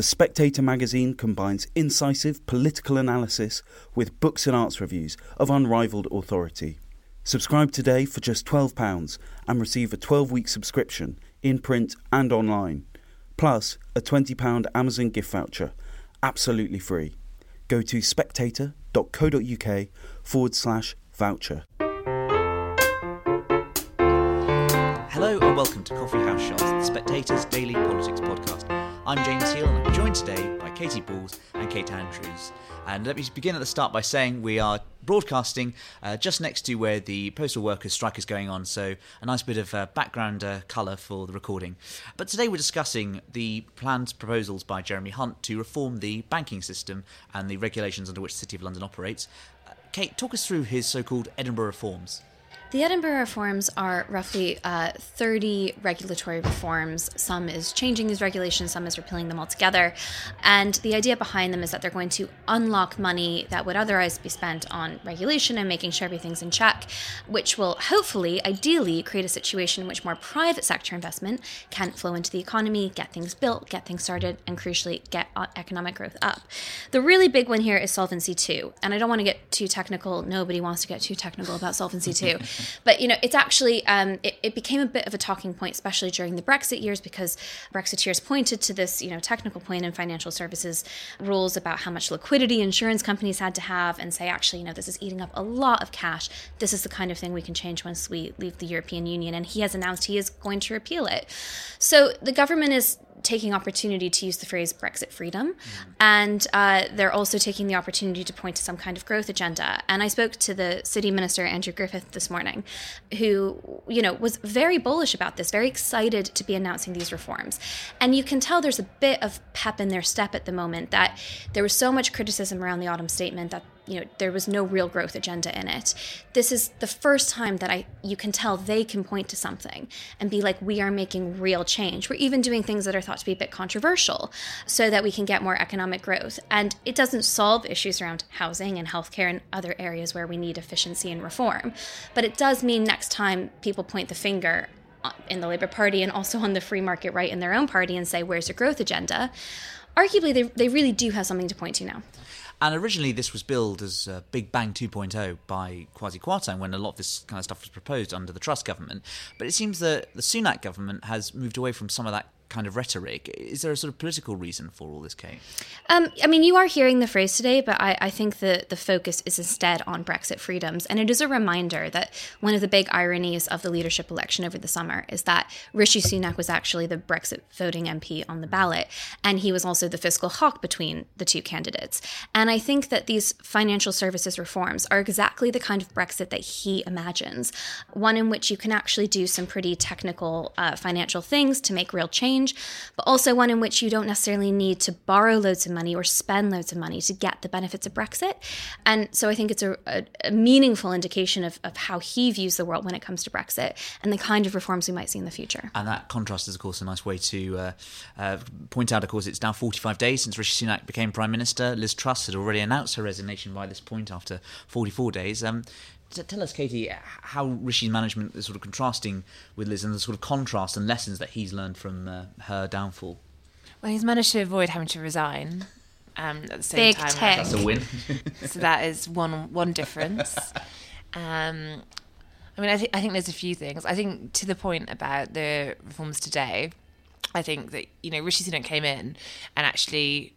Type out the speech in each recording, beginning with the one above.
The Spectator magazine combines incisive political analysis with books and arts reviews of unrivaled authority. Subscribe today for just £12 and receive a 12 week subscription in print and online, plus a £20 Amazon gift voucher, absolutely free. Go to spectator.co.uk forward slash voucher. Hello and welcome to Coffee House Shots, the Spectator's daily politics podcast. I'm James Heale and I'm joined today by Katy Balls and Kate Andrews. And let me begin at the start by saying we are broadcasting uh, just next to where the postal workers' strike is going on, so a nice bit of uh, background uh, colour for the recording. But today we're discussing the planned proposals by Jeremy Hunt to reform the banking system and the regulations under which the City of London operates. Uh, Kate, talk us through his so called Edinburgh reforms. The Edinburgh reforms are roughly uh, 30 regulatory reforms. Some is changing these regulations, some is repealing them altogether. And the idea behind them is that they're going to unlock money that would otherwise be spent on regulation and making sure everything's in check, which will hopefully, ideally, create a situation in which more private sector investment can flow into the economy, get things built, get things started, and crucially, get uh, economic growth up. The really big one here is Solvency II. And I don't want to get too technical. Nobody wants to get too technical about Solvency II. But you know, it's actually um, it, it, became a bit of a talking point, especially during the Brexit years, because Brexiteers pointed to this you know technical point in financial services rules about how much liquidity insurance companies had to have, and say actually you know this is eating up a lot of cash. This is the kind of thing we can change once we leave the European Union, and he has announced he is going to repeal it. So the government is taking opportunity to use the phrase Brexit freedom, mm. and uh, they're also taking the opportunity to point to some kind of growth agenda. And I spoke to the city minister Andrew Griffith this morning, who you know was very bullish about this, very excited to be announcing these reforms. And you can tell there's a bit of pep in their step at the moment. That there was so much criticism around the autumn statement that you know there was no real growth agenda in it this is the first time that i you can tell they can point to something and be like we are making real change we're even doing things that are thought to be a bit controversial so that we can get more economic growth and it doesn't solve issues around housing and healthcare and other areas where we need efficiency and reform but it does mean next time people point the finger in the Labour Party and also on the free market right in their own party and say, where's your growth agenda? Arguably, they, they really do have something to point to now. And originally, this was billed as uh, Big Bang 2.0 by Kwasi Kwarteng when a lot of this kind of stuff was proposed under the Truss government. But it seems that the Sunak government has moved away from some of that kind of rhetoric. Is there a sort of political reason for all this, Kate? Um, I mean, you are hearing the phrase today, but I, I think the, the focus is instead on Brexit freedoms. And it is a reminder that one of the big ironies of the leadership election over the summer is that Rishi Sunak was actually the Brexit voting MP on the ballot. And he was also the fiscal hawk between the two candidates. And I think that these financial services reforms are exactly the kind of Brexit that he imagines one in which you can actually do some pretty technical uh, financial things to make real change change, but also one in which you don't necessarily need to borrow loads of money or spend loads of money to get the benefits of Brexit. And so I think it's a, a, a meaningful indication of, of how he views the world when it comes to Brexit and the kind of reforms we might see in the future. And that contrast is, of course, a nice way to uh, uh, point out, of course, it's now 45 days since Rishi Sunak became Prime Minister. Liz Truss had already announced her resignation by this point after 44 days. Um, tell us, Katy, how Rishi's management is sort of contrasting with Liz and the sort of contrast and lessons that he's learned from uh, her downfall. Well, he's managed to avoid having to resign. Um, at the same Big time, tech. That's a win. so that is one one difference. Um, I mean, I think I think there's a few things. I think to the point about the reforms today, I think that you know Rishi Sunak came in and actually,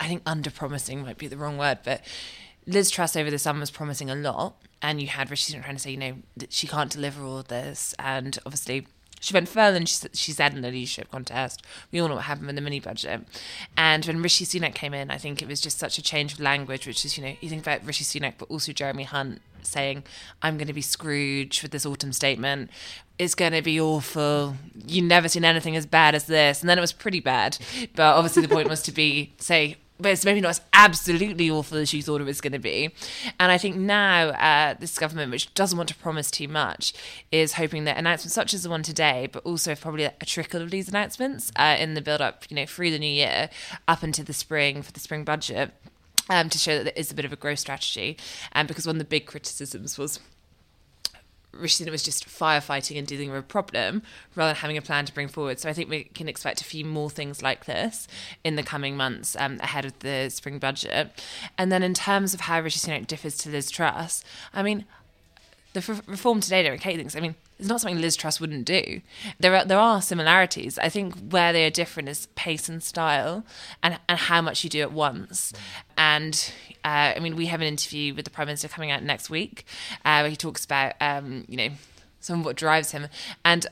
I think under promising might be the wrong word, but Liz Truss over the summer was promising a lot, and you had Rishi Sunak trying to say, you know, she can't deliver all this, and obviously she went further than she, she said in the leadership contest. We all know what happened with the mini budget. And when Rishi Sunak came in, I think it was just such a change of language, which is, you know, you think about Rishi Sunak, but also Jeremy Hunt saying, I'm going to be Scrooge with this autumn statement. It's going to be awful. You've never seen anything as bad as this. And then it was pretty bad. But obviously, the point was to be, say, but it's maybe not as absolutely awful as you thought it was going to be. And I think now uh, this government, which doesn't want to promise too much, is hoping that announcements such as the one today, but also probably a trickle of these announcements uh, in the build up, you know, through the new year, up into the spring for the spring budget. Um, to show that there is a bit of a growth strategy, and um, because one of the big criticisms was Rishi Sunak was just firefighting and dealing with a problem rather than having a plan to bring forward. So I think we can expect a few more things like this in the coming months um, ahead of the spring budget. And then in terms of how Rishi Sunak differs to Liz Truss, I mean, the reform today don't things. I mean, it's not something Liz Truss wouldn't do. There are there are similarities. I think where they are different is pace and style, and and how much you do at once. And uh, I mean, we have an interview with the Prime Minister coming out next week, uh, where he talks about um, you know some of what drives him, and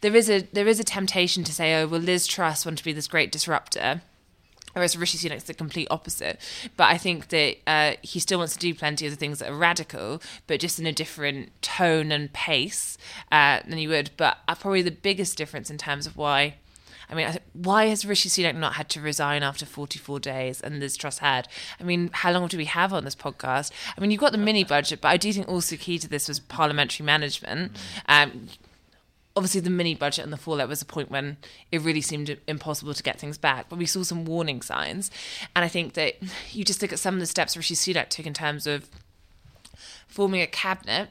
there is a there is a temptation to say, oh well, Liz Truss wanted to be this great disruptor Whereas Rishi Sunak's the complete opposite. But I think that uh, he still wants to do plenty of the things that are radical, but just in a different tone and pace uh, than he would. But uh, probably the biggest difference in terms of why. I mean, why has Rishi Sunak not had to resign after 44 days and Liz Truss had? I mean, how long do we have on this podcast? I mean, you've got the mini budget, but I do think also key to this was parliamentary management. Um, obviously the mini budget and the fallout was a point when it really seemed impossible to get things back. But we saw some warning signs, and I think that you just look at some of the steps Rishi Sunak took in terms of forming a cabinet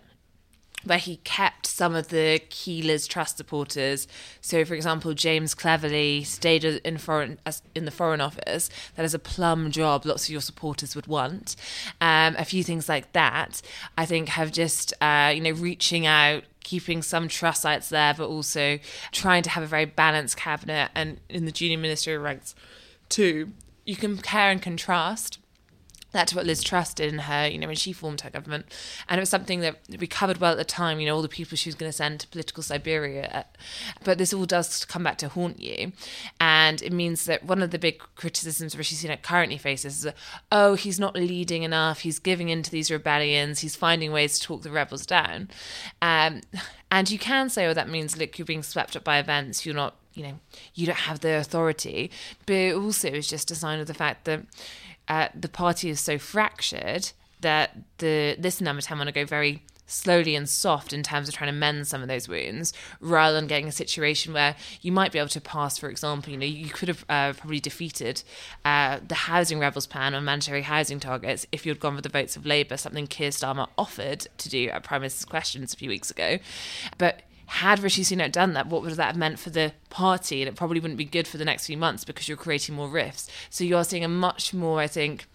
where he kept some of the key Liz Truss supporters. So, for example, James Cleverly stayed in foreign in the Foreign Office. That is a plum job. Lots of your supporters would want. Um, a few things like that, I think, have just uh, you know reaching out, keeping some Trussites there, but also trying to have a very balanced cabinet and in the junior ministerial ranks too. You can compare and contrast that's what Liz Truss did in her, you know, when she formed her government. And it was something that we covered well at the time, you know, all the people she was going to send to political Siberia. But this all does come back to haunt you. And it means that one of the big criticisms Rishi Sunak currently faces is that, oh, he's not leading enough, he's giving in to these rebellions, he's finding ways to talk the rebels down. Um, and you can say, oh, that means, look, you're being swept up by events, you're not, you know, you don't have the authority. But it also is just a sign of the fact that uh, the party is so fractured that the this number 10 want to go very slowly and soft in terms of trying to mend some of those wounds rather than getting a situation where you might be able to pass for example you know you could have uh, probably defeated uh, the housing rebels plan on mandatory housing targets if you'd gone for the votes of labour something Keir Starmer offered to do at Prime Minister's questions a few weeks ago. But had Rishi Sunak done that, what would that have meant for the party? And it probably wouldn't be good for the next few months because you're creating more rifts. So you're seeing a much more, I think,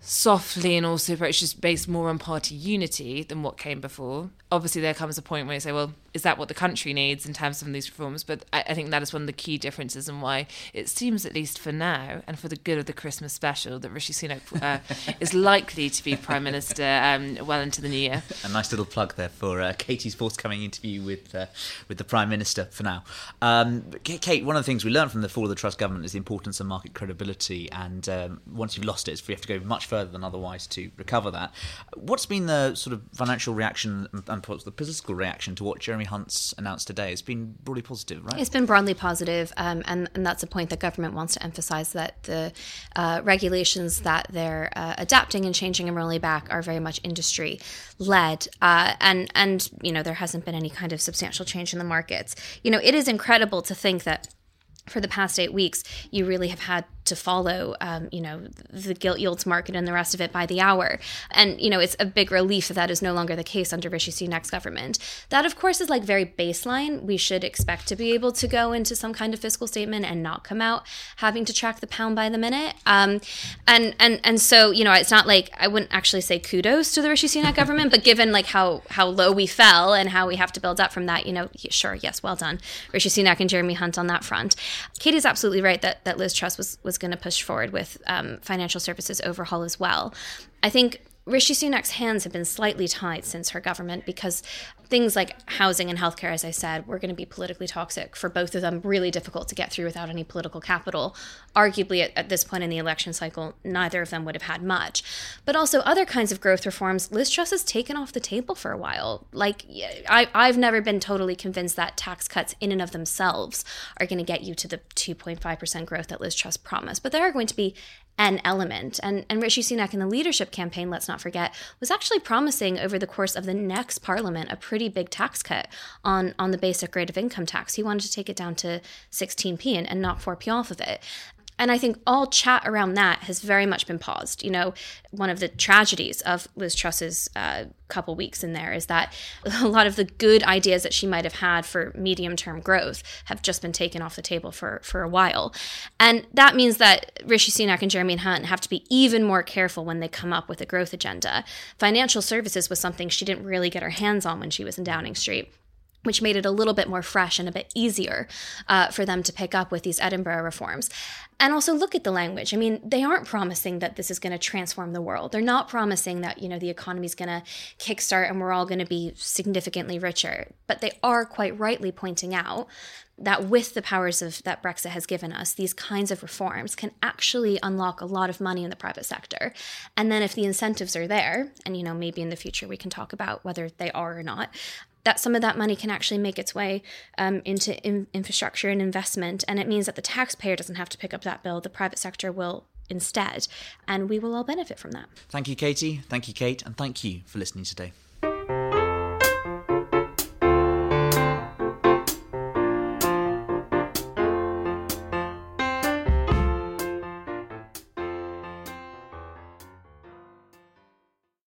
softly and also approach just based more on party unity than what came before obviously there comes a point where you say, well, is that what the country needs in terms of these reforms? But I, I, think that is one of the key differences and why it seems, at least for now, and for the good of the Christmas special, that Rishi Sunak uh, is likely to be Prime Minister um, well into the new year. A nice little plug there for uh, Katy's forthcoming interview with uh, with the Prime Minister for now. Um, Kate, one of the things we learned from the fall of the Truss government is the importance of market credibility, and um, once you've lost it, you have to go much further than otherwise to recover that. What's been the sort of financial reaction and perhaps the political reaction to what Jeremy Hunt's announced today has been broadly positive, right? It's been broadly positive, um, and, and that's a point that government wants to emphasize that the uh, regulations that they're uh, adapting and changing and rolling back are very much industry led, uh, and and you know there hasn't been any kind of substantial change in the markets. You know, it is incredible to think that for the past eight weeks, you really have had to follow, um, you know, the gilt yields market and the rest of it by the hour. And, you know, it's a big relief that that is no longer the case under Rishi Sunak's government. That, of course, is like very baseline. We should expect to be able to go into some kind of fiscal statement and not come out having to track the pound by the minute. Um, and, and, and so, you know, it's not like I wouldn't actually say kudos to the Rishi Sunak government, but given like how, how low we fell and how we have to build up from that, you know, sure, yes, well done, Rishi Sunak and Jeremy Hunt on that front. Katy's absolutely right that, that Liz Truss was, was was going to push forward with um, financial services overhaul as well. I think Rishi Sunak's hands have been slightly tied since her government because things like housing and healthcare, as I said, were going to be politically toxic for both of them, really difficult to get through without any political capital. Arguably, at, at, this point in the election cycle, neither of them would have had much. But also, other kinds of growth reforms, Liz Truss has taken off the table for a while. Like, I, I've never been totally convinced that tax cuts in and of themselves are going to get you to the 2.5% growth that Liz Truss promised. But there are going to be an element. And, and Rishi Sunak in the leadership campaign, let's not forget, was actually promising over the course of the next parliament a pretty big tax cut on, on the basic rate of income tax. He wanted to take it down to 16p and, and knock 4p off of it. And I think all chat around that has very much been paused. You know, one of the tragedies of Liz Truss's uh, couple weeks in there is that a lot of the good ideas that she might have had for medium term growth have just been taken off the table for, for a while. And that means that Rishi Sunak and Jeremy Hunt have to be even more careful when they come up with a growth agenda. Financial services was something she didn't really get her hands on when she was in Downing Street which made it a little bit more fresh and a bit easier uh, for them to pick up with these Edinburgh reforms. And also look at the language. I mean, they aren't promising that this is going to transform the world. They're not promising that, you know, the economy is going to kickstart and we're all going to be significantly richer. But they are quite rightly pointing out that with the powers of that Brexit has given us, these kinds of reforms can actually unlock a lot of money in the private sector. And then if the incentives are there, and you know, maybe in the future we can talk about whether they are or not, that some of that money can actually make its way um, into in- infrastructure and investment. And it means that the taxpayer doesn't have to pick up that bill, the private sector will instead. And we will all benefit from that. Thank you, Katy. Thank you, Kate. And thank you for listening today.